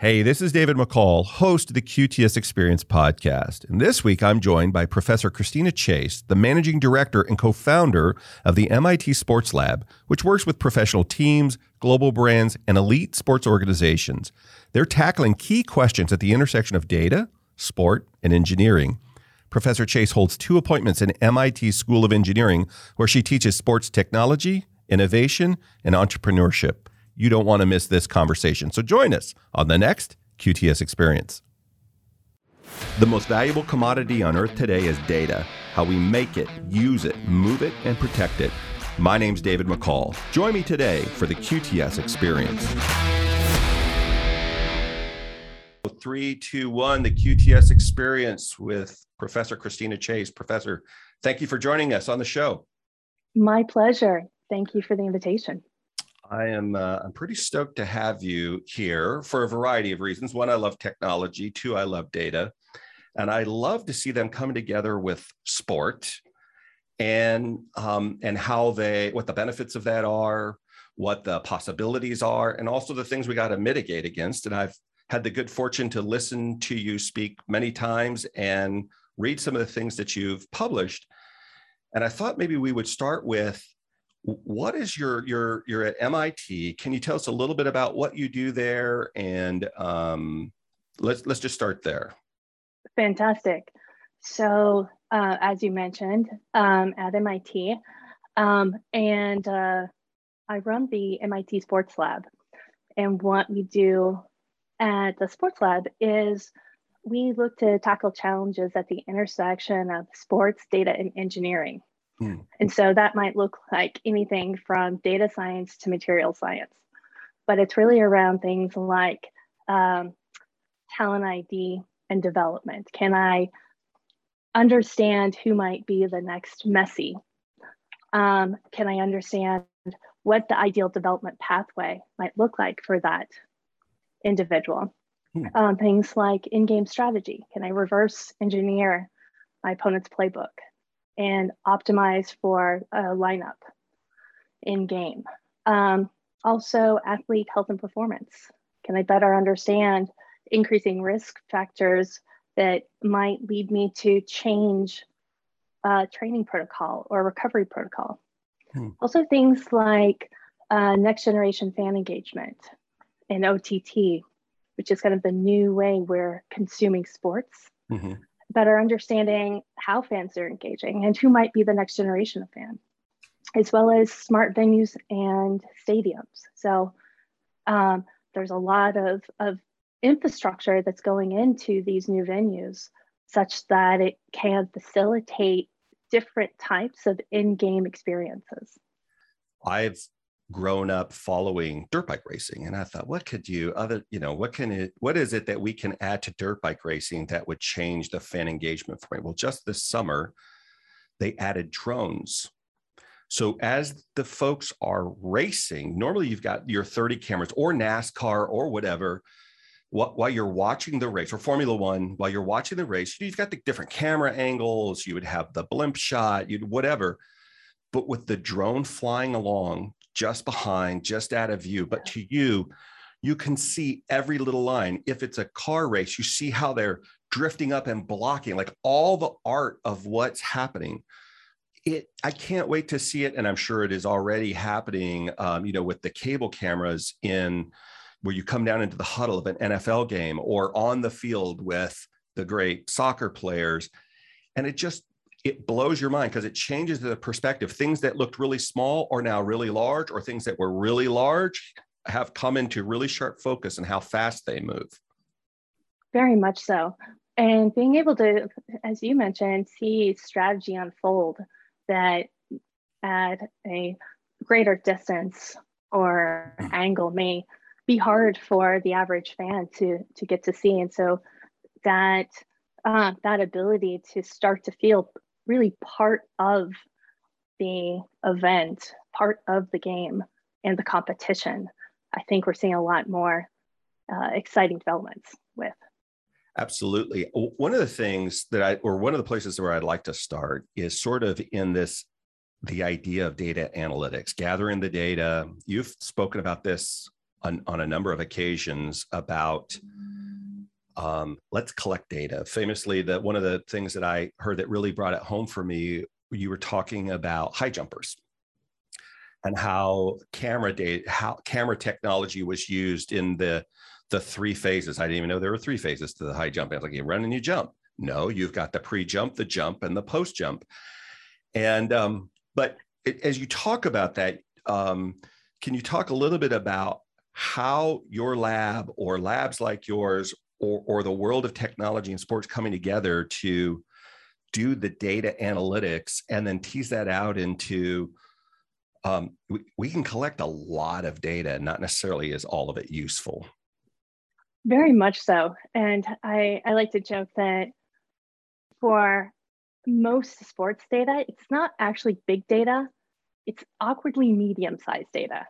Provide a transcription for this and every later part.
Hey, this is David McCall, host of the QTS Experience podcast. And this week I'm joined by Professor Christina Chase, the managing director and co founder of the MIT Sports Lab, which works with professional teams, global brands, and elite sports organizations. They're tackling key questions at the intersection of data, sport, and engineering. Professor Chase holds two appointments in MIT School of Engineering, where she teaches sports technology, innovation, and entrepreneurship. You don't want to miss this conversation. So join us on the next QTS Experience. The most valuable commodity on earth today is data how we make it, use it, move it, and protect it. My name's David McCall. Join me today for the QTS Experience. Three, two, one, the QTS Experience with Professor Christina Chase. Professor, thank you for joining us on the show. My pleasure. Thank you for the invitation. I am uh, I'm pretty stoked to have you here for a variety of reasons. One, I love technology. Two, I love data, and I love to see them come together with sport, and um, and how they what the benefits of that are, what the possibilities are, and also the things we got to mitigate against. And I've had the good fortune to listen to you speak many times and read some of the things that you've published. And I thought maybe we would start with what is your your you're at MIT? Can you tell us a little bit about what you do there? And um, let's let's just start there. Fantastic. So uh, as you mentioned, um, at MIT, um, and uh, I run the MIT Sports Lab. And what we do at the Sports Lab is we look to tackle challenges at the intersection of sports, data, and engineering. Mm. And so that might look like anything from data science to material science, but it's really around things like um, talent ID and development. Can I understand who might be the next Messi? Um, can I understand what the ideal development pathway might look like for that individual? Hmm. Um, things like in game strategy. Can I reverse engineer my opponent's playbook? And optimize for a lineup in game. Um, also, athlete health and performance. Can I better understand increasing risk factors that might lead me to change uh, training protocol or recovery protocol? Hmm. Also, things like uh, next generation fan engagement and OTT, which is kind of the new way we're consuming sports. Mm-hmm better understanding how fans are engaging and who might be the next generation of fan, as well as smart venues and stadiums. So um, there's a lot of, of infrastructure that's going into these new venues such that it can facilitate different types of in-game experiences. I've grown up following dirt bike racing and i thought what could you other you know what can it what is it that we can add to dirt bike racing that would change the fan engagement for me? Well just this summer they added drones. So as the folks are racing normally you've got your 30 cameras or nascar or whatever while you're watching the race or formula one while you're watching the race you've got the different camera angles you would have the blimp shot you'd whatever. But with the drone flying along just behind, just out of view. But to you, you can see every little line. If it's a car race, you see how they're drifting up and blocking, like all the art of what's happening. It, I can't wait to see it, and I'm sure it is already happening. Um, you know, with the cable cameras in where you come down into the huddle of an NFL game or on the field with the great soccer players, and it just it blows your mind because it changes the perspective. Things that looked really small are now really large, or things that were really large have come into really sharp focus and how fast they move. Very much so. And being able to, as you mentioned, see strategy unfold that at a greater distance or mm. angle may be hard for the average fan to to get to see. And so that uh, that ability to start to feel really part of the event, part of the game and the competition. I think we're seeing a lot more uh, exciting developments with. Absolutely. One of the things that I, or one of the places where I'd like to start is sort of in this, the idea of data analytics, gathering the data. You've spoken about this on, on a number of occasions about. Um, let's collect data. Famously, that one of the things that I heard that really brought it home for me, you were talking about high jumpers and how camera data, how camera technology was used in the the three phases. I didn't even know there were three phases to the high jump. I was like, you run and you jump. No, you've got the pre-jump, the jump, and the post-jump. And um, but it, as you talk about that, um, can you talk a little bit about how your lab or labs like yours or, or the world of technology and sports coming together to do the data analytics and then tease that out into um, we, we can collect a lot of data not necessarily is all of it useful. Very much so. And i i like to joke that for most sports data it's not actually big data it's awkwardly medium sized data.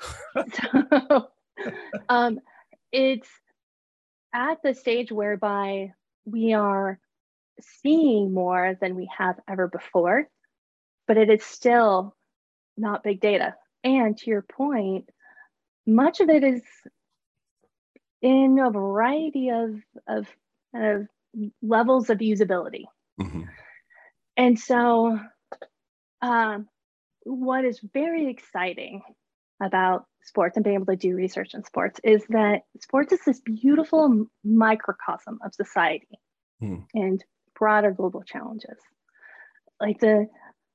So um, it's at the stage whereby we are seeing more than we have ever before, but it is still not big data. And to your point, much of it is in a variety of, of, of levels of usability. Mm-hmm. And so, um, what is very exciting about sports and being able to do research in sports is that sports is this beautiful microcosm of society hmm. and broader global challenges. Like the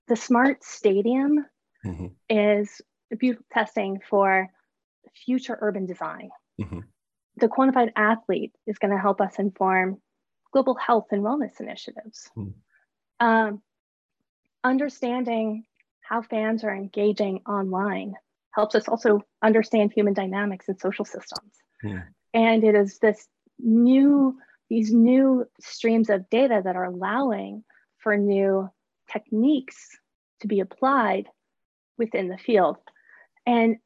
the smart stadium mm-hmm. is a beautiful testing for future urban design. Mm-hmm. The quantified athlete is going to help us inform global health and wellness initiatives. Hmm. Um, understanding how fans are engaging online helps us also understand human dynamics and social systems. Yeah. And it is this new, these new streams of data that are allowing for new techniques to be applied within the field. And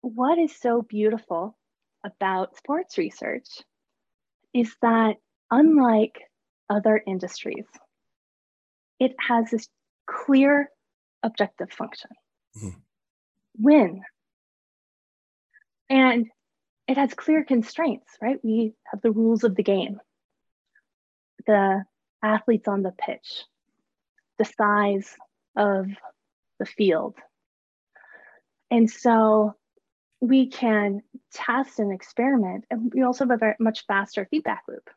what is so beautiful about sports research is that unlike other industries, it has this clear objective function mm-hmm. win. And it has clear constraints, right? We have the rules of the game, the athletes on the pitch, the size of the field. And so we can test and experiment, and we also have a very much faster feedback loop.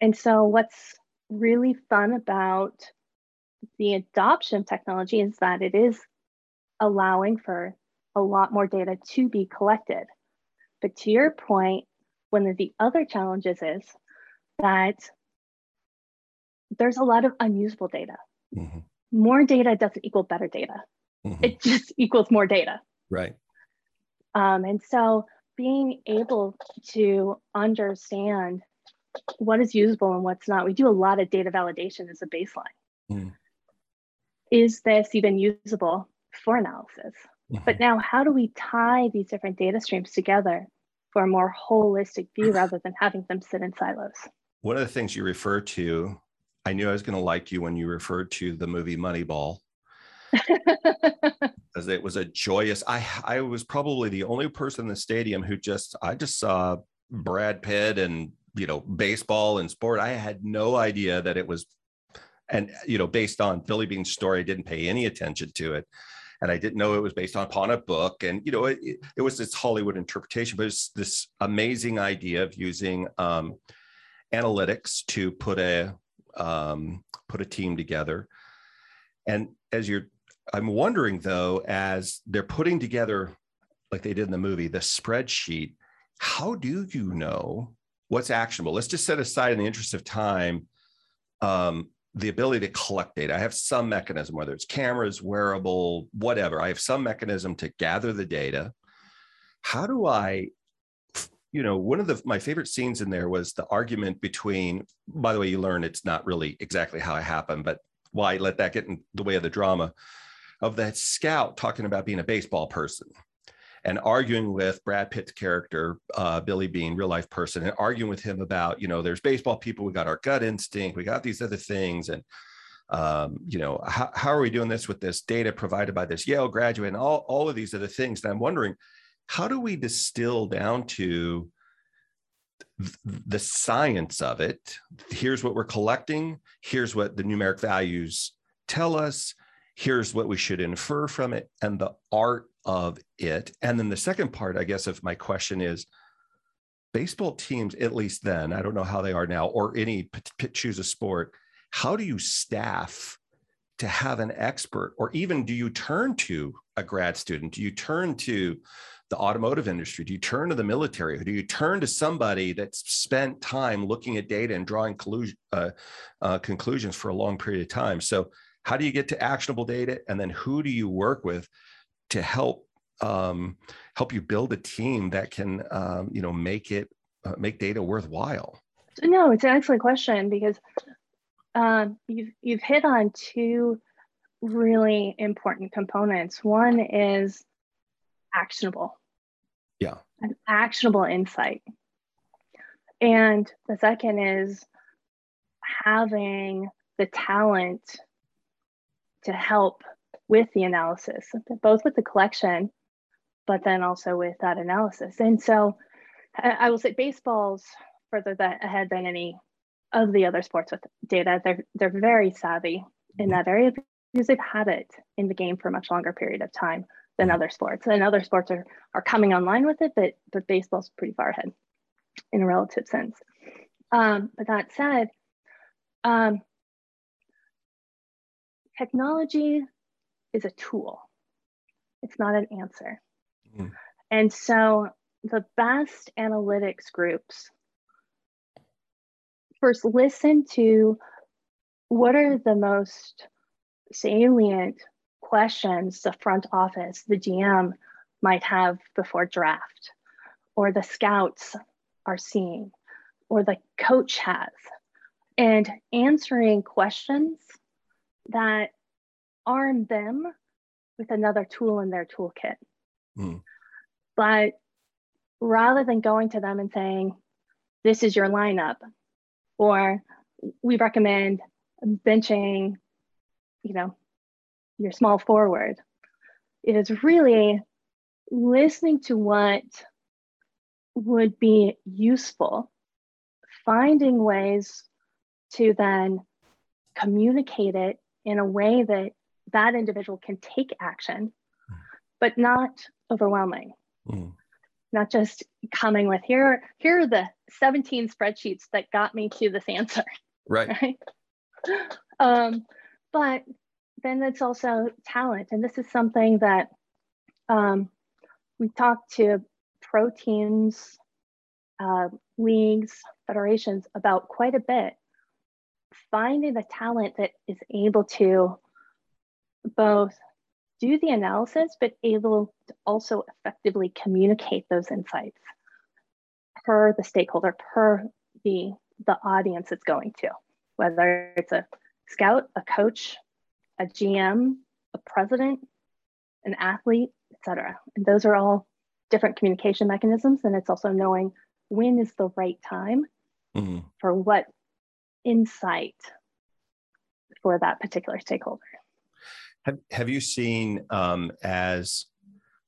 And so, what's really fun about the adoption of technology is that it is allowing for a lot more data to be collected. But to your point, one of the other challenges is that there's a lot of unusable data. Mm-hmm. More data doesn't equal better data. Mm-hmm. It just equals more data. Right. Um, and so being able to understand what is usable and what's not, we do a lot of data validation as a baseline. Mm. Is this even usable? For analysis. Mm-hmm. But now, how do we tie these different data streams together for a more holistic view rather than having them sit in silos? One of the things you refer to, I knew I was going to like you when you referred to the movie Moneyball. Because it was a joyous. I I was probably the only person in the stadium who just I just saw Brad Pitt and you know baseball and sport. I had no idea that it was, and you know based on Billy Beane's story, I didn't pay any attention to it and I didn't know it was based upon a book. And you know, it, it was this Hollywood interpretation, but it's this amazing idea of using um, analytics to put a um, put a team together. And as you're, I'm wondering though, as they're putting together, like they did in the movie, the spreadsheet, how do you know what's actionable? Let's just set aside in the interest of time um, the ability to collect data. I have some mechanism, whether it's cameras, wearable, whatever. I have some mechanism to gather the data. How do I, you know, one of the my favorite scenes in there was the argument between. By the way, you learn it's not really exactly how it happened, but why let that get in the way of the drama of that scout talking about being a baseball person and arguing with Brad Pitt's character, uh, Billy Beane, real life person, and arguing with him about, you know, there's baseball people, we got our gut instinct, we got these other things. And, um, you know, how, how are we doing this with this data provided by this Yale graduate and all, all of these other things? And I'm wondering, how do we distill down to the science of it. Here's what we're collecting. Here's what the numeric values tell us. Here's what we should infer from it, and the art of it. And then the second part, I guess, of my question is baseball teams, at least then, I don't know how they are now, or any choose a sport, how do you staff to have an expert, or even do you turn to a grad student? Do you turn to the automotive industry? Do you turn to the military? Do you turn to somebody that's spent time looking at data and drawing uh, uh, conclusions for a long period of time? So, how do you get to actionable data, and then who do you work with to help um, help you build a team that can um, you know make it uh, make data worthwhile? No, it's an excellent question because um, you've you've hit on two really important components. One is actionable. Yeah. An actionable insight. And the second is having the talent to help with the analysis, both with the collection, but then also with that analysis. And so I will say baseball's further ahead than any of the other sports with data. They're they're very savvy in that area because they've had it in the game for a much longer period of time than other sports. And other sports are are coming online with it, but but baseball's pretty far ahead in a relative sense. Um, but that said, um, technology is a tool. It's not an answer. Mm. And so the best analytics groups first listen to what are the most salient questions the front office, the GM might have before draft, or the scouts are seeing, or the coach has, and answering questions that arm them with another tool in their toolkit. Mm. But rather than going to them and saying, this is your lineup, or we recommend benching, you know, your small forward. It is really listening to what would be useful, finding ways to then communicate it in a way that that individual can take action, but not overwhelming. Mm. Not just coming with here, here are the 17 spreadsheets that got me to this answer. Right. right? Um, but then it's also talent. And this is something that um, we talk to pro teams, uh, leagues, federations about quite a bit. Finding the talent that is able to both do the analysis, but able to also effectively communicate those insights per the stakeholder, per the, the audience it's going to, whether it's a scout, a coach, a GM, a president, an athlete, etc. And those are all different communication mechanisms. And it's also knowing when is the right time mm-hmm. for what insight for that particular stakeholder. Have, have you seen um, as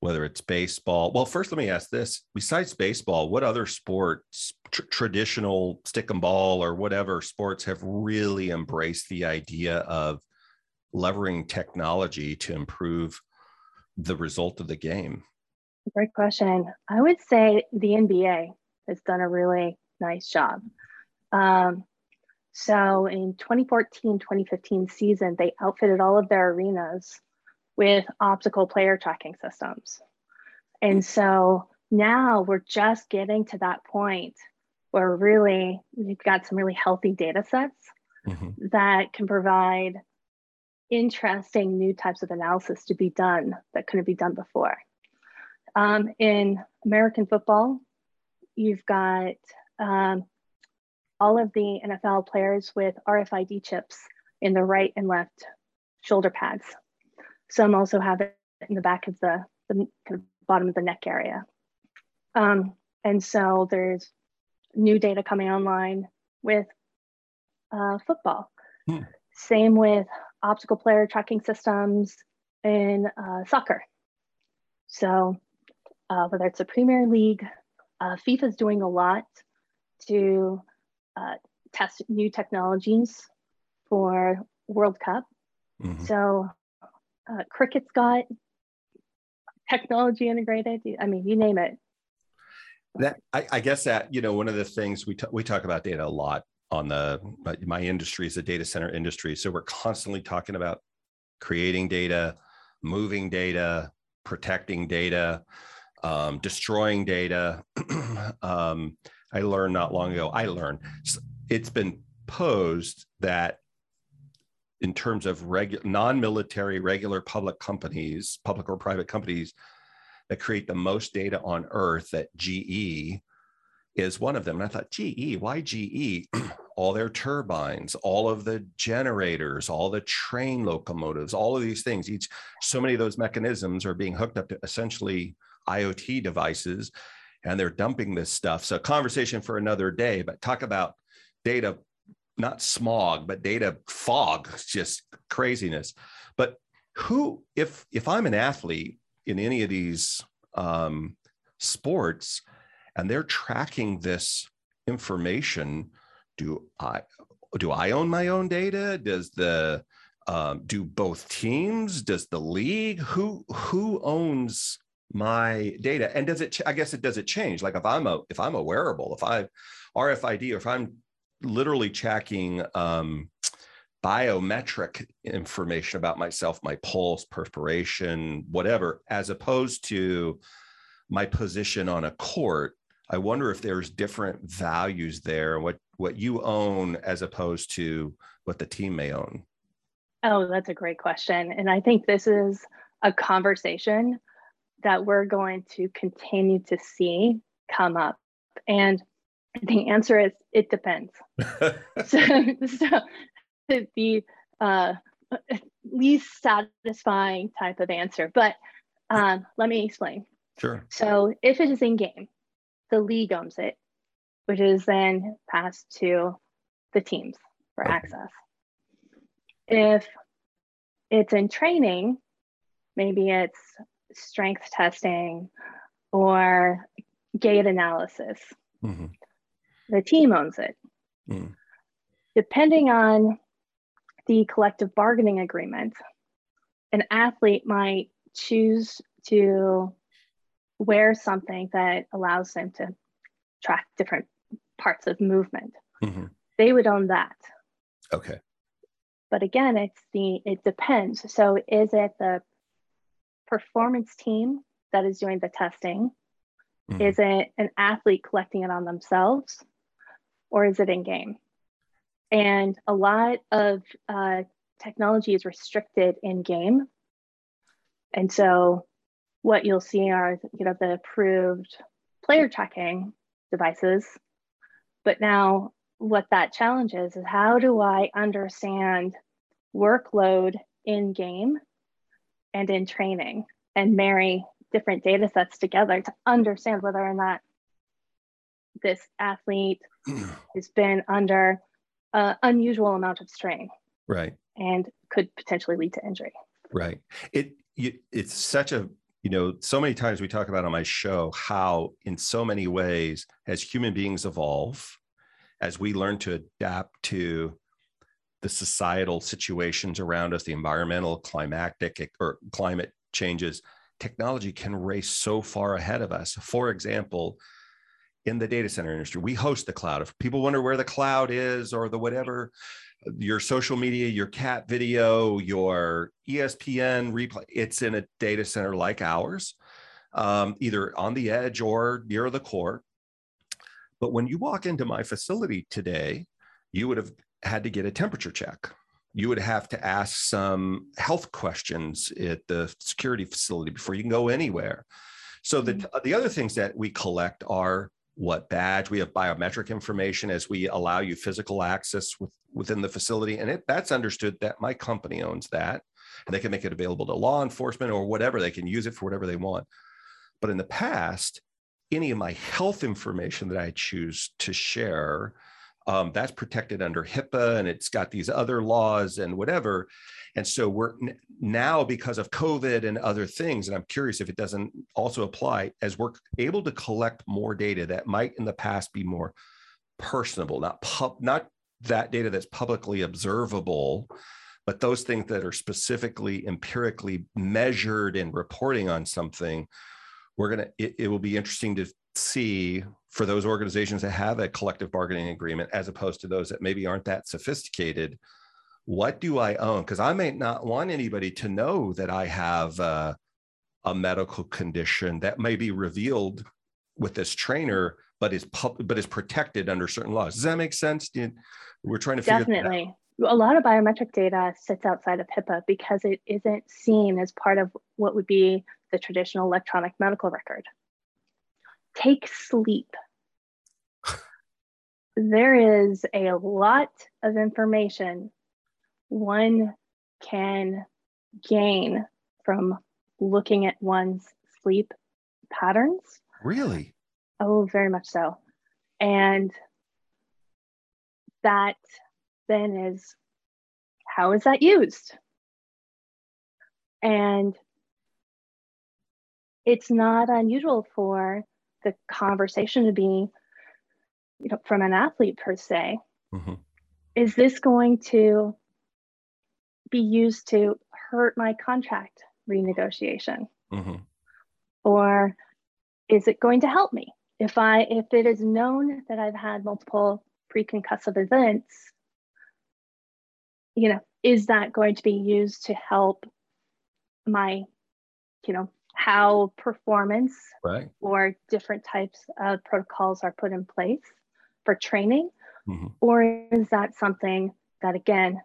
whether it's baseball? Well, first, let me ask this besides baseball, what other sports, tr- traditional stick and ball or whatever sports, have really embraced the idea of levering technology to improve the result of the game? Great question. I would say the NBA has done a really nice job. Um, so in 2014 2015 season, they outfitted all of their arenas with optical player tracking systems. And so now we're just getting to that point where really we've got some really healthy data sets mm-hmm. that can provide interesting new types of analysis to be done that couldn't be done before. Um, in American football, you've got um, all of the NFL players with RFID chips in the right and left shoulder pads. Some also have it in the back of the, the bottom of the neck area. Um, and so there's new data coming online with uh, football. Hmm. Same with optical player tracking systems in uh, soccer. So uh, whether it's a Premier League, uh, FIFA is doing a lot to uh, test new technologies for World Cup. Mm-hmm. So uh, Cricket's got technology integrated. I mean, you name it. That I, I guess that you know one of the things we t- we talk about data a lot on the my industry is the data center industry. So we're constantly talking about creating data, moving data, protecting data, um, destroying data. um, I learned not long ago. I learned it's been posed that in terms of regu- non-military regular public companies public or private companies that create the most data on earth that ge is one of them and i thought ge why ge all their turbines all of the generators all the train locomotives all of these things each so many of those mechanisms are being hooked up to essentially iot devices and they're dumping this stuff so conversation for another day but talk about data not smog, but data fog, just craziness. But who, if if I'm an athlete in any of these um, sports, and they're tracking this information, do I do I own my own data? Does the um, do both teams? Does the league? Who who owns my data? And does it? I guess it does it change. Like if I'm a if I'm a wearable, if I RFID, or if I'm literally tracking um, biometric information about myself, my pulse, perspiration, whatever, as opposed to my position on a court. I wonder if there's different values there, what what you own as opposed to what the team may own. Oh, that's a great question. And I think this is a conversation that we're going to continue to see come up. And the answer is it depends. so, so the uh, least satisfying type of answer, but um, let me explain. Sure. So if it is in game, the league owns it, which is then passed to the teams for okay. access. If it's in training, maybe it's strength testing or gait analysis. Mm-hmm the team owns it. Mm. Depending on the collective bargaining agreement, an athlete might choose to wear something that allows them to track different parts of movement. Mm-hmm. They would own that. Okay. But again, it's the it depends. So is it the performance team that is doing the testing? Mm-hmm. Is it an athlete collecting it on themselves? or is it in game? And a lot of uh, technology is restricted in game. And so what you'll see are you know the approved player tracking devices. But now what that challenge is is how do I understand workload in game and in training and marry different data sets together to understand whether or not this athlete has been under an unusual amount of strain. Right. And could potentially lead to injury. Right. It you, it's such a you know so many times we talk about on my show how in so many ways as human beings evolve as we learn to adapt to the societal situations around us the environmental climatic or climate changes technology can race so far ahead of us for example in the data center industry. We host the cloud. If people wonder where the cloud is or the whatever, your social media, your cat video, your ESPN replay, it's in a data center like ours, um, either on the edge or near the core. But when you walk into my facility today, you would have had to get a temperature check. You would have to ask some health questions at the security facility before you can go anywhere. So the, mm-hmm. the other things that we collect are what badge we have biometric information as we allow you physical access with, within the facility and it, that's understood that my company owns that and they can make it available to law enforcement or whatever they can use it for whatever they want but in the past any of my health information that i choose to share um, that's protected under HIPAA and it's got these other laws and whatever. And so we're now because of COVID and other things, and I'm curious if it doesn't also apply as we're able to collect more data that might in the past be more personable, not pub, not that data that's publicly observable, but those things that are specifically empirically measured and reporting on something, we're gonna. It, it will be interesting to see for those organizations that have a collective bargaining agreement, as opposed to those that maybe aren't that sophisticated. What do I own? Because I may not want anybody to know that I have a medical condition that may be revealed with this trainer but is but is protected under certain laws. Does that make sense? You, we're trying to definitely. A lot of biometric data sits outside of HIPAA because it isn't seen as part of what would be the traditional electronic medical record. Take sleep. there is a lot of information one can gain from looking at one's sleep patterns. Really? Oh, very much so. And that then is how is that used? And it's not unusual for the conversation to be, you know, from an athlete per se. Mm-hmm. Is this going to be used to hurt my contract renegotiation? Mm-hmm. Or is it going to help me? if I if it is known that I've had multiple preconcussive events, you know, is that going to be used to help my, you know, how performance right. or different types of protocols are put in place for training? Mm-hmm. Or is that something that again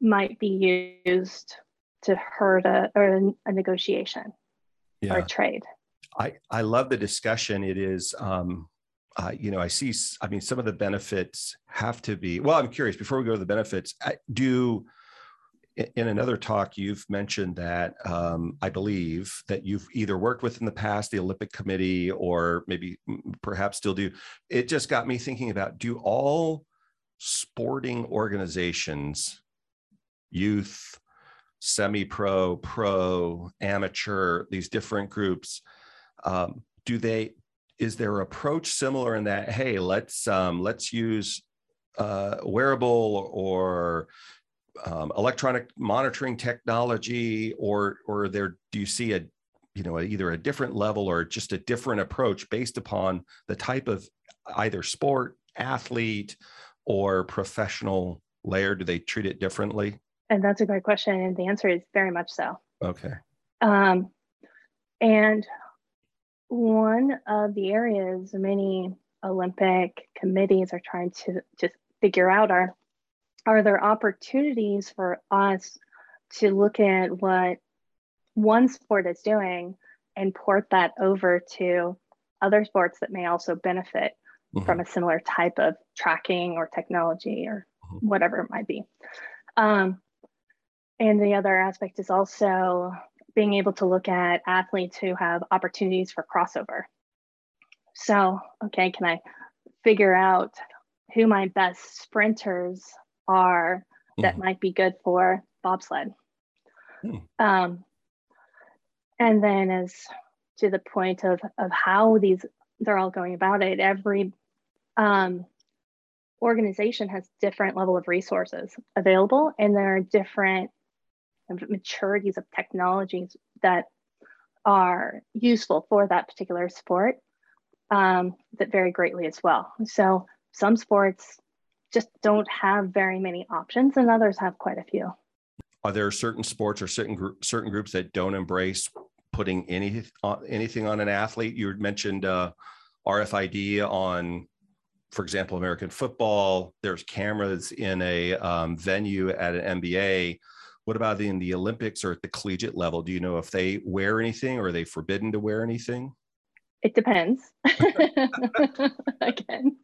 might be used to hurt a, or a negotiation yeah. or a trade? I, I love the discussion. It is, um, uh, you know, I see, I mean, some of the benefits have to be, well, I'm curious before we go to the benefits, do, in another talk, you've mentioned that um, I believe that you've either worked with in the past the Olympic Committee or maybe perhaps still do. It just got me thinking about do all sporting organizations, youth, semi pro, pro, amateur, these different groups, um, do they is their approach similar in that hey let's um, let's use uh, wearable or um, electronic monitoring technology or or there do you see a you know either a different level or just a different approach based upon the type of either sport athlete or professional layer? Do they treat it differently? And that's a great question and the answer is very much so. Okay. Um, and one of the areas many Olympic committees are trying to, to figure out are are there opportunities for us to look at what one sport is doing and port that over to other sports that may also benefit mm-hmm. from a similar type of tracking or technology or mm-hmm. whatever it might be. Um, and the other aspect is also being able to look at athletes who have opportunities for crossover. So, okay, can I figure out who my best sprinters are that mm. might be good for bobsled? Mm. Um, and then, as to the point of, of how these they're all going about it, every um, organization has different level of resources available, and there are different maturities of technologies that are useful for that particular sport um, that vary greatly as well. So some sports just don't have very many options, and others have quite a few. Are there certain sports or certain gr- certain groups that don't embrace putting any uh, anything on an athlete? You mentioned uh, RFID on, for example, American football. There's cameras in a um, venue at an NBA what about in the Olympics or at the collegiate level? Do you know if they wear anything or are they forbidden to wear anything? It depends. Again.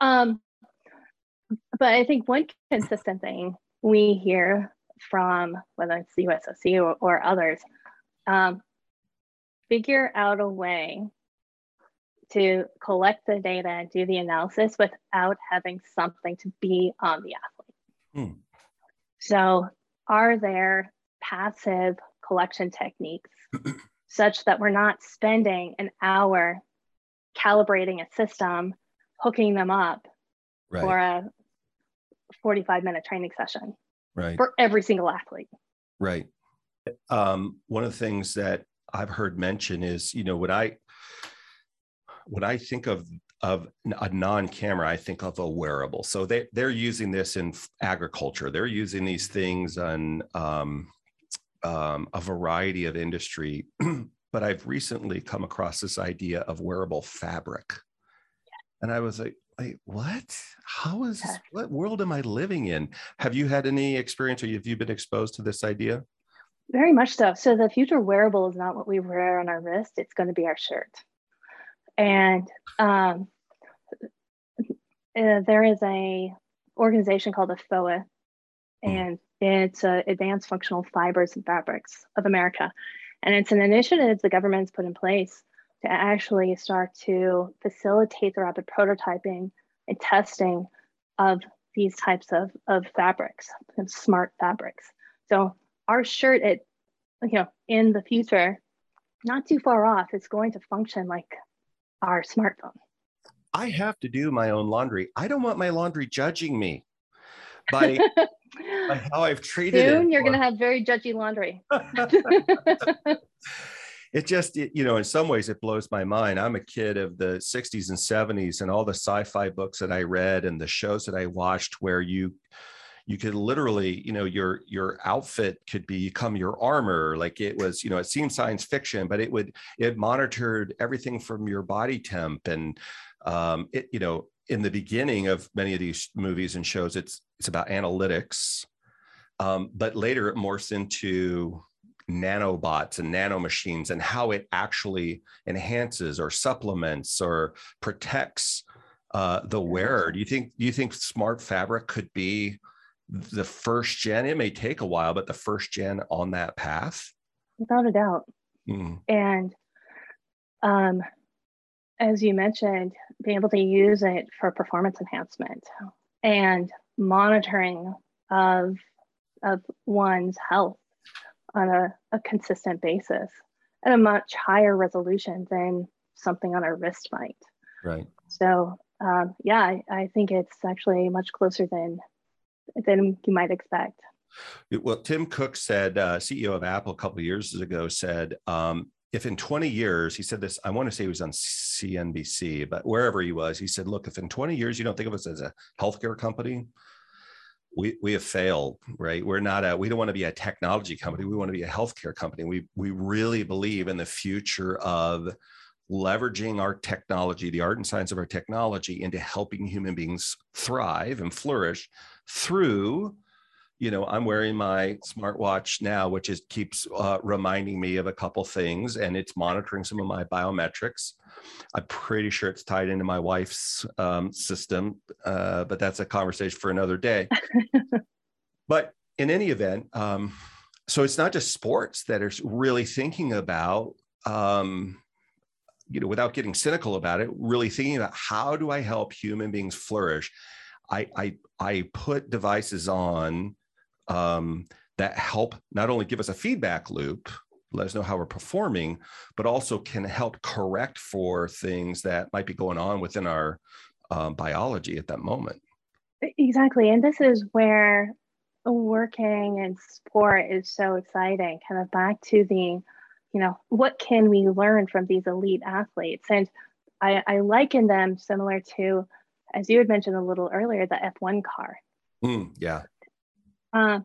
Um, but I think one consistent thing we hear from whether it's the USOC or, or others, um, figure out a way to collect the data and do the analysis without having something to be on the athlete. Hmm. So are there passive collection techniques such that we're not spending an hour calibrating a system, hooking them up, right. for a 45 minute training session right. for every single athlete. Right. Um, one of the things that i've heard mentioned is you know when i when i think of of a non-camera i think of a wearable. So they, they're using this in agriculture. They're using these things on um, um, a variety of industry. But i've recently come across this idea of wearable fabric. And i was like wait what? How is this, what world am i living in? Have you had any experience or have you been exposed to this idea? Very much so. So the future wearable is not what we wear on our wrist it's going to be our shirt. And um, uh, there is a organization called the FOA, hmm. and it's uh, Advanced Functional Fibers and Fabrics of America, and it's an initiative the government's put in place to actually start to facilitate the rapid prototyping and testing of these types of, of fabrics, of smart fabrics. So our shirt, it, you know, in the future, not too far off, is going to function like our smartphone. I have to do my own laundry. I don't want my laundry judging me by, by how I've treated Soon it. Soon you're going to have very judgy laundry. it just, it, you know, in some ways it blows my mind. I'm a kid of the 60s and 70s and all the sci-fi books that I read and the shows that I watched where you you could literally you know your your outfit could become your armor like it was you know it seemed science fiction but it would it monitored everything from your body temp and um, it you know in the beginning of many of these movies and shows it's it's about analytics um, but later it morphs into nanobots and nanomachines and how it actually enhances or supplements or protects uh, the wearer. do you think do you think smart fabric could be the first gen? It may take a while but the first gen on that path? Without a doubt. Mm. and um, as you mentioned, being able to use it for performance enhancement and monitoring of, of one's health on a, a consistent basis at a much higher resolution than something on our wrist might. Right. So um, yeah, I, I, think it's actually much closer than than you might expect. Well, Tim Cook said, uh, CEO of Apple, a couple of years ago, said um, if in 20 years, he said this, I want to say he was on CNBC, but wherever he was, he said, look, if in 20 years you don't think of us as a healthcare company, we, we have failed, right? We're not a, we don't want to be a technology company. We want to be a healthcare company. We, we really believe in the future of leveraging our technology, the art and science of our technology into helping human beings thrive and flourish through you know i'm wearing my smartwatch now which is keeps uh, reminding me of a couple things and it's monitoring some of my biometrics i'm pretty sure it's tied into my wife's um, system uh, but that's a conversation for another day. But in any event um, so it's not just sports that are really thinking about um, you know without getting cynical about it really thinking about how do i help human beings flourish? I, I I put devices on um, that help not only give us a feedback loop, let us know how we're performing, but also can help correct for things that might be going on within our um, biology at that moment. Exactly. And this is where working in sport is so exciting, kind of back to the, you know, what can we learn from these elite athletes? And I, I liken them similar to, as you had mentioned a little earlier, the F1 car. Mm, yeah. Uh,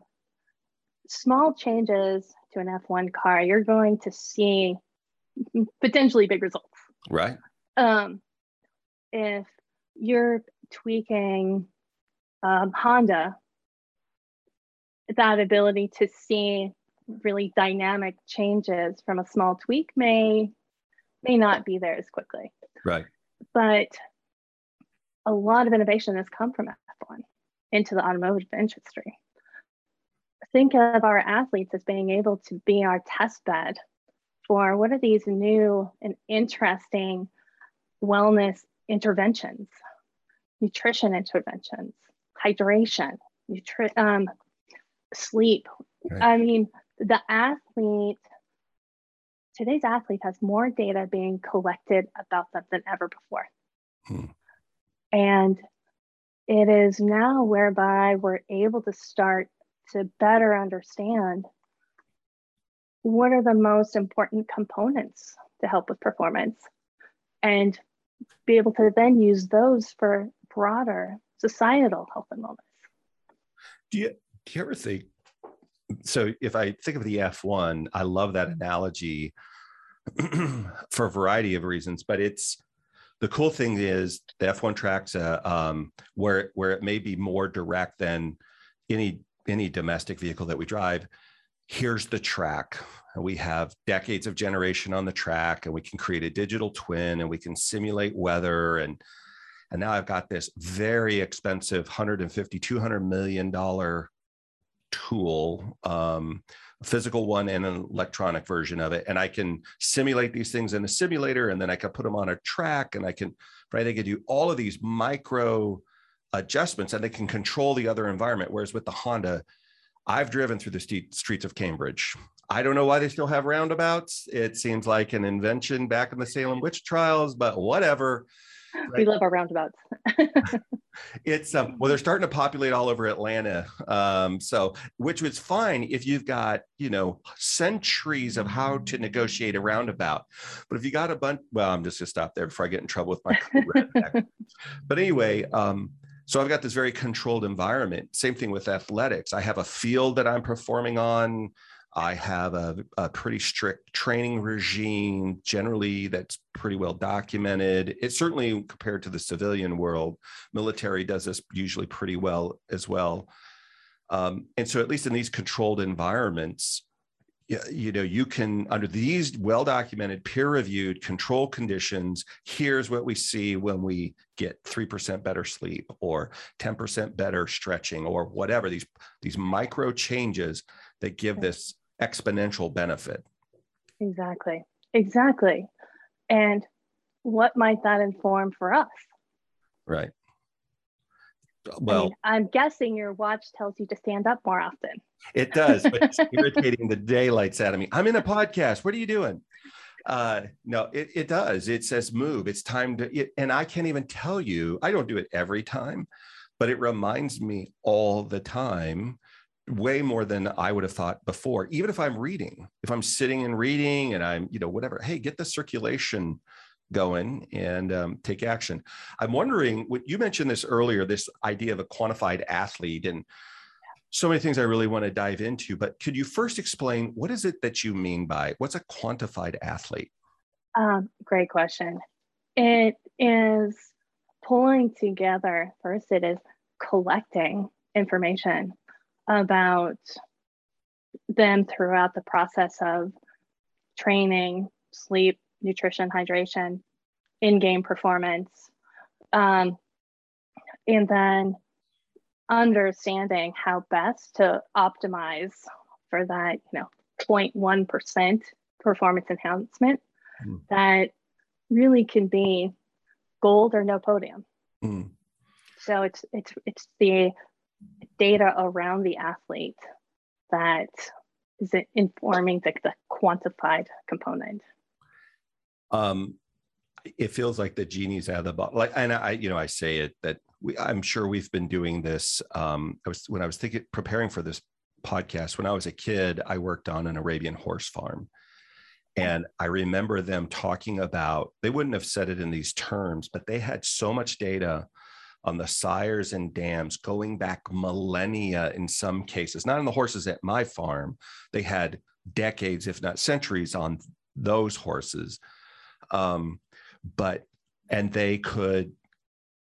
small changes to an F1 car, you're going to see potentially big results. Right. Um, if you're tweaking um, Honda, that ability to see really dynamic changes from a small tweak may may not be there as quickly. Right. But a lot of innovation has come from F1 into the automotive industry think of our athletes as being able to be our test bed for what are these new and interesting wellness interventions, nutrition interventions, hydration, nutri- um, sleep. Right. I mean, the athlete, today's athlete has more data being collected about them than ever before. Hmm. And it is now whereby we're able to start to better understand what are the most important components to help with performance and be able to then use those for broader societal health and wellness. Do you, do you ever think? So, if I think of the F1, I love that analogy for a variety of reasons, but it's the cool thing is the F1 tracks uh, um, where where it may be more direct than any any domestic vehicle that we drive. Here's the track. We have decades of generation on the track, and we can create a digital twin, and we can simulate weather and and now I've got this very expensive 150 200 million dollar tool um, a physical one and an electronic version of it and i can simulate these things in a simulator and then i can put them on a track and i can right i can do all of these micro adjustments and they can control the other environment whereas with the honda i've driven through the streets of cambridge i don't know why they still have roundabouts it seems like an invention back in the salem witch trials but whatever Right? We love our roundabouts. it's um, well, they're starting to populate all over Atlanta. Um, so, which was fine if you've got you know centuries of how to negotiate a roundabout. But if you got a bunch, well, I'm just gonna stop there before I get in trouble with my. but anyway, um, so I've got this very controlled environment. Same thing with athletics. I have a field that I'm performing on. I have a, a, pretty strict training regime, generally, that's pretty well documented. It's certainly compared to the civilian world, military does this usually pretty well as well. Um, and so, at least in these controlled environments, you know, you can, under these well documented, peer reviewed control conditions, here's what we see when we get 3% better sleep or 10% better stretching or whatever, these, these micro changes that give this exponential benefit. Exactly. Exactly. And what might that inform for us? Right. Well, I mean, I'm guessing your watch tells you to stand up more often. It does, but it's irritating the daylights out of me. I'm in a podcast. What are you doing? Uh, no, it, it does. It says move. It's time to, it, and I can't even tell you, I don't do it every time, but it reminds me all the time way more than I would have thought before. Even if I'm reading, if I'm sitting and reading and I'm, you know, whatever, hey, get the circulation going and um, take action. I'm wondering what you mentioned this earlier, this idea of a quantified athlete and so many things I really want to dive into, but could you first explain what is it that you mean by what's a quantified athlete? Um, great question. It is pulling together, first, it is collecting information about them throughout the process of training, sleep, nutrition, hydration, in game performance, um, and then understanding how best to optimize for that, you know, 0.1% performance enhancement mm. that really can be gold or no podium. Mm. So it's it's it's the data around the athlete that is informing the, the quantified component. Um, it feels like the genie's out of the bottle. Like, and I, you know, I say it that we, I'm sure we've been doing this. Um, I was when I was thinking preparing for this podcast when I was a kid, I worked on an Arabian horse farm. And I remember them talking about, they wouldn't have said it in these terms, but they had so much data on the sires and dams going back millennia in some cases, not on the horses at my farm. They had decades, if not centuries, on those horses. Um, but, and they could,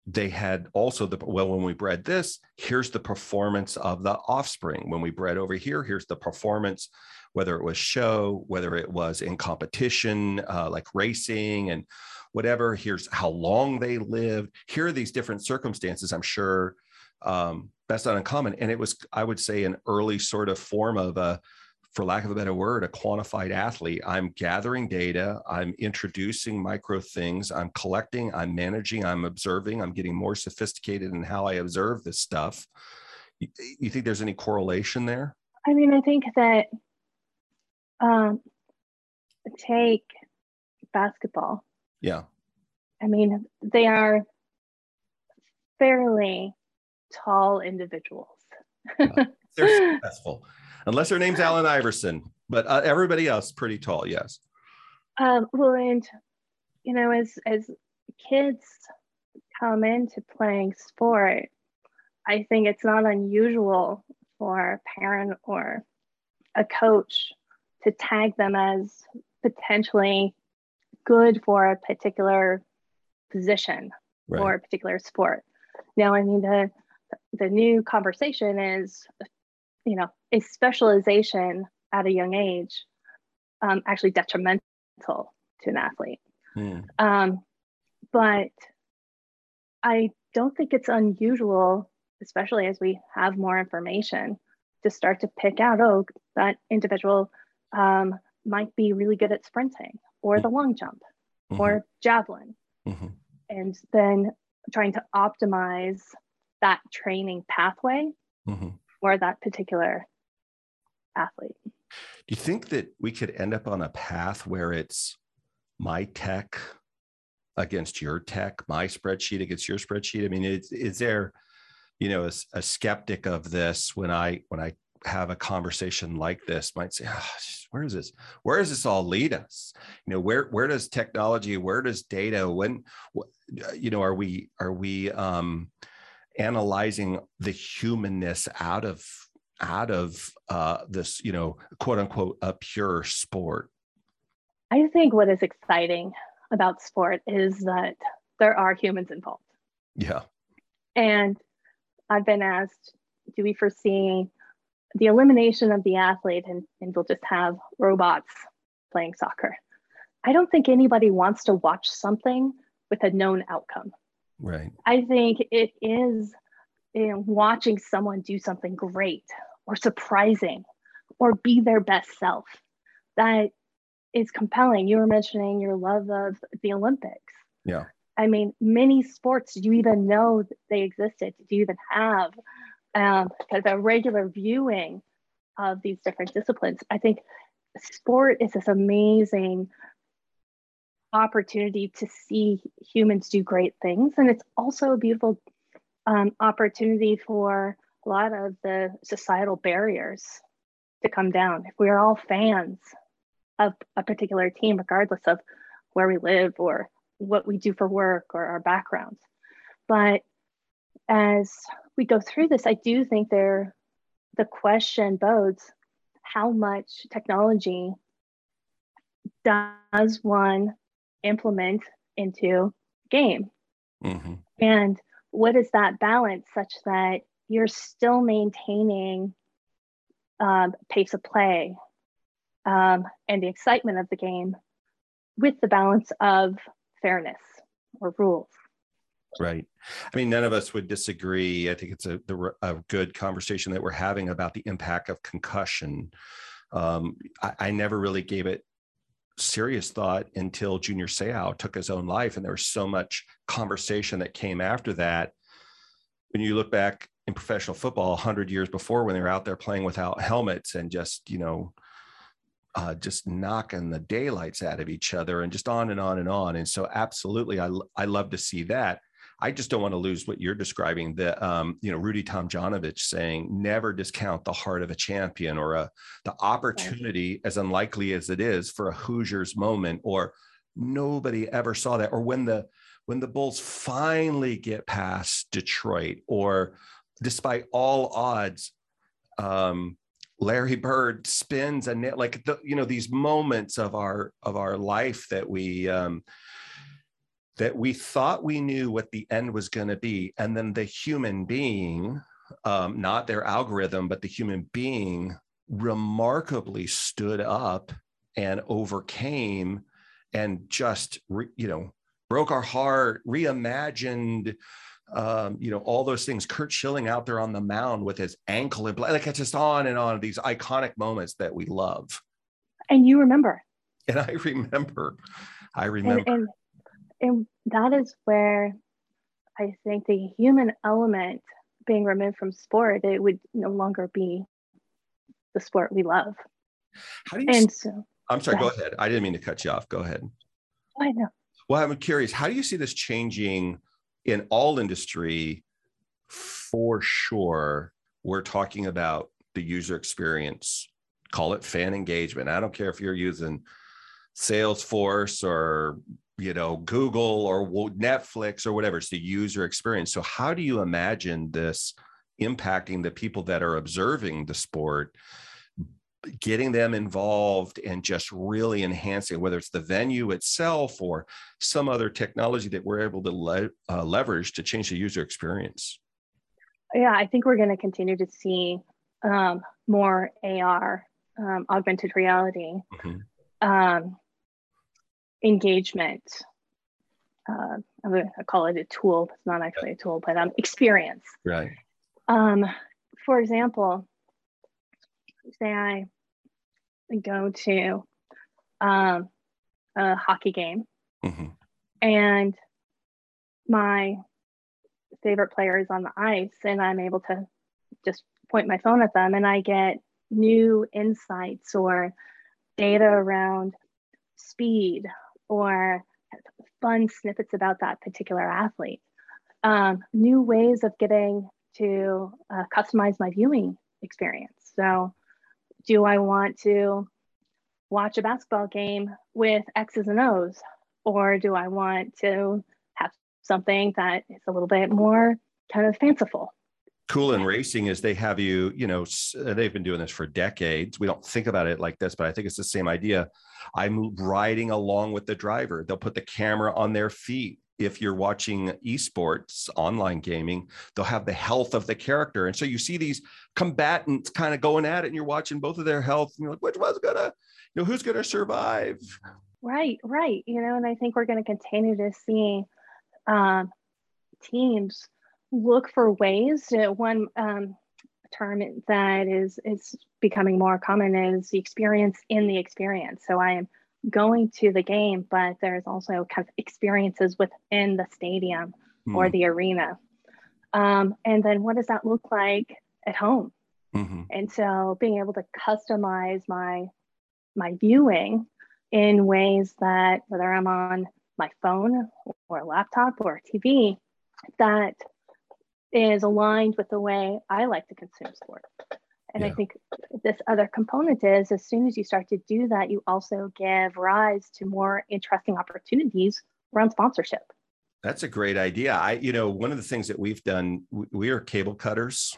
they had also the, well, when we bred this, here's the performance of the offspring. When we bred over here, here's the performance, whether it was show, whether it was in competition, uh, like racing and, whatever. Here's how long they lived. Here are these different circumstances. I'm sure um, that's not uncommon. And it was, I would say, an early sort of form of a, for lack of a better word, a quantified athlete. I'm gathering data, I'm introducing micro things, I'm collecting, I'm managing, I'm observing, I'm getting more sophisticated in how I observe this stuff. You, you think there's any correlation there? I mean, I think that um, take basketball. Yeah. I mean, they are fairly tall individuals. they're successful, unless their name's Allen Iverson, but uh, everybody else pretty tall. Yes. Um, well, and you know, as as kids come into playing sport, I think it's not unusual for a parent or a coach to tag them as potentially good for a particular position right. or a particular sport. Now, I mean, the the new conversation is, you know, a specialization at a young age um, actually detrimental to an athlete. Mm. Um, but I don't think it's unusual, especially as we have more information, to start to pick out, oh, that individual um, might be really good at sprinting or the long jump mm-hmm. or javelin. Mm-hmm. And then trying to optimize that training pathway mm-hmm. That particular athlete. Do you think that we could end up on a path where it's my tech against your tech, my spreadsheet against your spreadsheet? I mean, is, is there, you know, a, a skeptic of this when I when I have a conversation like this might say, oh, where is this? Where does this all lead us? You know, where where does technology, where does data, when, you know, are we are we um, analyzing the humanness out of out of uh, this, you know, quote unquote, a pure sport? I think what is exciting about sport is that there are humans involved. Yeah. And I've been asked, do we foresee the elimination of the athlete and, and we'll just have robots playing soccer? I don't think anybody wants to watch something with a known outcome. Right. I think it is you know, watching someone do something great or surprising or be their best self that is compelling. You were mentioning your love of the Olympics. Yeah. I mean, many sports, did you even know they existed? Did you even have um, kind of a regular viewing of these different disciplines? I think sport is this amazing opportunity to see humans do great things. And it's also a beautiful um, opportunity for a lot of the societal barriers to come down. If we are all fans of a particular team, regardless of where we live or what we do for work or our backgrounds. But as we go through this, I do think there the question bodes how much technology does one implement into game? Mm-hmm. And what is that balance such that you're still maintaining um, pace of play um, and the excitement of the game with the balance of fairness or rules. Right. I mean, none of us would disagree. I think it's a, a good conversation that we're having about the impact of concussion. Um, I, I, never really gave it serious thought until Junior Seau took his own life. And there was so much conversation that came after that. When you look back in professional football 100 years before when they were out there playing without helmets and just, you know, uh, just knocking the daylights out of each other and just on and on and on. And so, absolutely, I, I love to see that. I just don't want to lose what you're describing. The um, you know Rudy Tomjanovich saying never discount the heart of a champion or a the opportunity, as unlikely as it is, for a Hoosiers moment or nobody ever saw that or when the when the Bulls finally get past Detroit or despite all odds um, Larry Bird spins a net like the, you know these moments of our of our life that we um, that we thought we knew what the end was going to be, and then the human being, um, not their algorithm, but the human being, remarkably stood up and overcame, and just re, you know broke our heart, reimagined um, you know, all those things. Curt Schilling out there on the mound with his ankle and like it's just on and on these iconic moments that we love. And you remember. And I remember. I remember. And, and, and that is where I think the human element being removed from sport, it would no longer be the sport we love. How do you? And so, I'm sorry. Go ahead. I didn't mean to cut you off. Go ahead. Oh, I know. Well, I'm curious. How do you see this changing in all industry for sure we're talking about the user experience. Call it fan engagement. I don't care if you're using Salesforce or you know Google or Netflix or whatever. It's the user experience. So how do you imagine this impacting the people that are observing the sport? getting them involved and just really enhancing whether it's the venue itself or some other technology that we're able to le- uh, leverage to change the user experience yeah i think we're going to continue to see um, more ar um, augmented reality mm-hmm. um, engagement uh, I'm to call it a tool it's not actually a tool but um, experience right um, for example say i go to um, a hockey game mm-hmm. and my favorite player is on the ice and i'm able to just point my phone at them and i get new insights or data around speed or fun snippets about that particular athlete um, new ways of getting to uh, customize my viewing experience so do I want to watch a basketball game with X's and O's? Or do I want to have something that is a little bit more kind of fanciful? Cool in racing is they have you, you know, they've been doing this for decades. We don't think about it like this, but I think it's the same idea. I'm riding along with the driver. They'll put the camera on their feet if you're watching esports online gaming they'll have the health of the character and so you see these combatants kind of going at it and you're watching both of their health and you're like which one's gonna you know who's gonna survive right right you know and i think we're going to continue to see um, teams look for ways to one um, term that is is becoming more common is the experience in the experience so i am going to the game, but there's also kind of experiences within the stadium mm. or hmm. the arena. Um, and then what does that look like at home? Mm-hmm. And so being able to customize my my viewing in ways that whether I'm on my phone or laptop or TV, that is aligned with the way I like to consume sport. And yeah. I think this other component is as soon as you start to do that, you also give rise to more interesting opportunities around sponsorship. That's a great idea. I, you know, one of the things that we've done, we are cable cutters.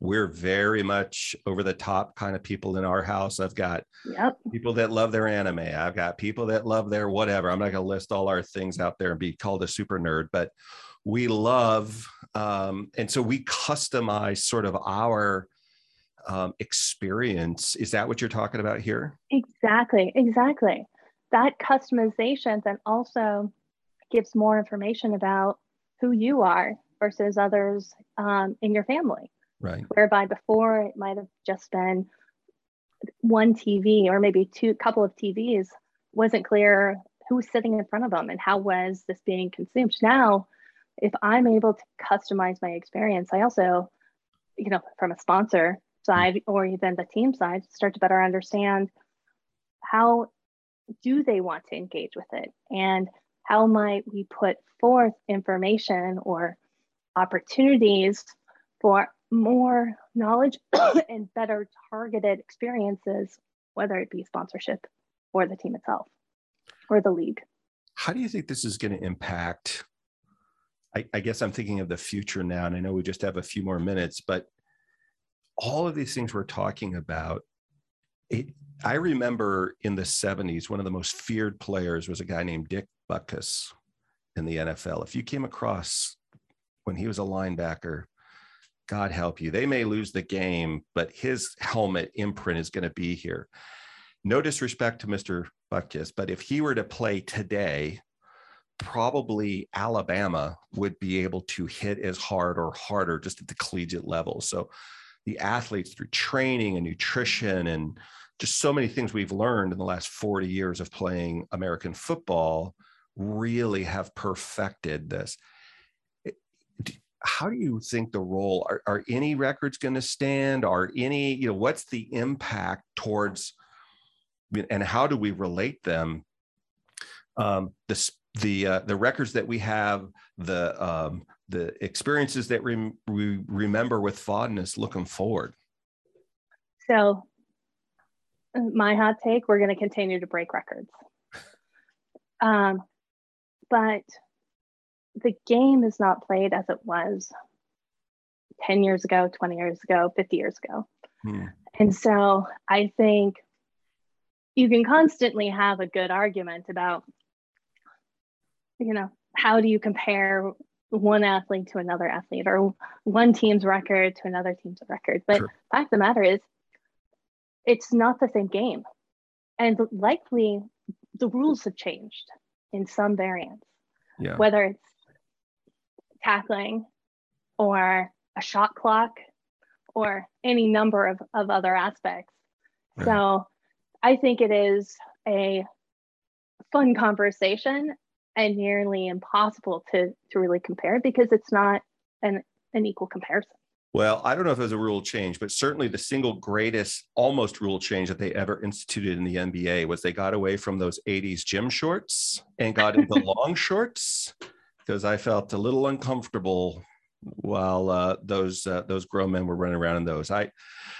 We're very much over the top kind of people in our house. I've got yep. people that love their anime. I've got people that love their whatever. I'm not going to list all our things out there and be called a super nerd, but we love, um, and so we customize sort of our um, experience. Is that what you're talking about here? Exactly, exactly. That customization then also gives more information about who you are versus others um, in your family. Right. Whereby before it might have just been one TV or maybe two couple of TVs wasn't clear who was sitting in front of them and how was this being consumed. Now, if I'm able to customize my experience, I also, you know, from a sponsor, side mm-hmm. or even the team side start to better understand how do they want to engage with it and how might we put forth information or opportunities for more knowledge and better targeted experiences whether it be sponsorship or the team itself or the league. How do you think this is going to impact I, I, guess i'm thinking of the future now and i know we just have a few more minutes but all of these things we're talking about it, i remember in the 70s one of the most feared players was a guy named dick Butkus in the nfl if you came across when he was a linebacker god help you. They may lose the game but his helmet imprint is going to be here. No disrespect to mr Butkus, but if he were to play today probably Alabama would be able to hit as hard or harder just at the collegiate level. So the athletes through training and nutrition and just so many things we've learned in the last 40 years of playing American football really have perfected this. How do you think the role are, are any records going to stand? Are any, you know, what's the impact towards and how do we relate them? Um, this the uh, the records that we have the um, the experiences that we remember with fondness looking forward? So, my hot take: we're going to continue to break records. Um, but the game is not played as it was 10 years ago, 20 years ago, 50 years ago. Hmm. And so I think you can constantly have a good argument about, you know, how do you compare one athlete to another athlete or one team's record to another team's record? But sure. fact of the matter is, it's not the same game. And likely the rules have changed in some variants. Yeah. Whether it's tackling or a shot clock or any number of, of other aspects. Right. So I think it is a fun conversation and nearly impossible to to really compare because it's not an, an equal comparison. Well, I don't know if it was a rule change, but certainly the single greatest almost rule change that they ever instituted in the NBA was they got away from those 80s gym shorts and got into long shorts because I felt a little uncomfortable while uh, those uh, those grown men were running around in those. I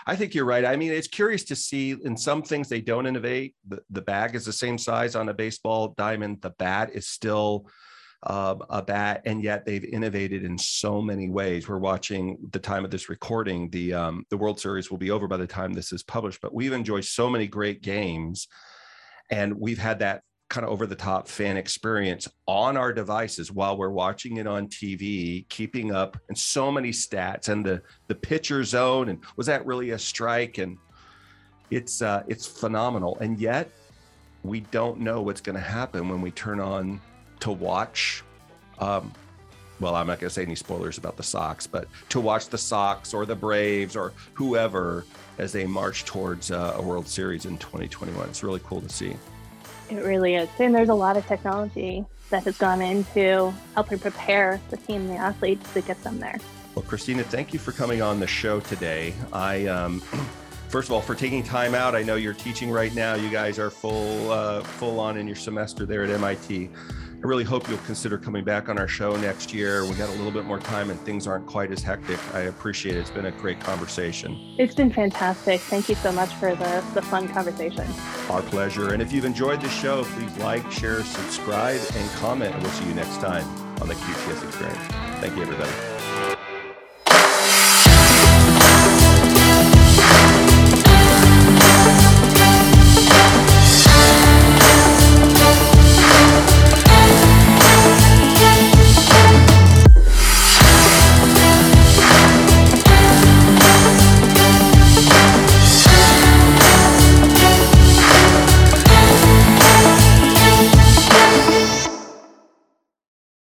I think you're right. I mean, it's curious to see in some things they don't innovate. The, the bag is the same size on a baseball diamond. The bat is still uh, a bat, and yet they've innovated in so many ways. We're watching the time of this recording. The um, the World Series will be over by the time this is published, but we've enjoyed so many great games, and we've had that kind of over the top fan experience on our devices while we're watching it on TV, keeping up and so many stats and the the pitcher zone and was that really a strike and it's uh, it's phenomenal and yet we don't know what's going to happen when we turn on to watch um, well, I'm not going to say any spoilers about the Sox, but to watch the Sox or the Braves or whoever as they march towards uh, a World Series in 2021. It's really cool to see. It really is. And there's a lot of technology that has gone into helping prepare the team, the athletes to get them there. Well, Christina, thank you for coming on the show today. I, um, first of all, for taking time out. I know you're teaching right now. You guys are full, uh, full on in your semester there at MIT. I really hope you'll consider coming back on our show next year. We got a little bit more time and things aren't quite as hectic. I appreciate it. It's been a great conversation. It's been fantastic. Thank you so much for the, the fun conversation. Our pleasure. And if you've enjoyed the show, please like, share, subscribe, and comment. And we'll see you next time on the QTS Experience. Thank you, everybody.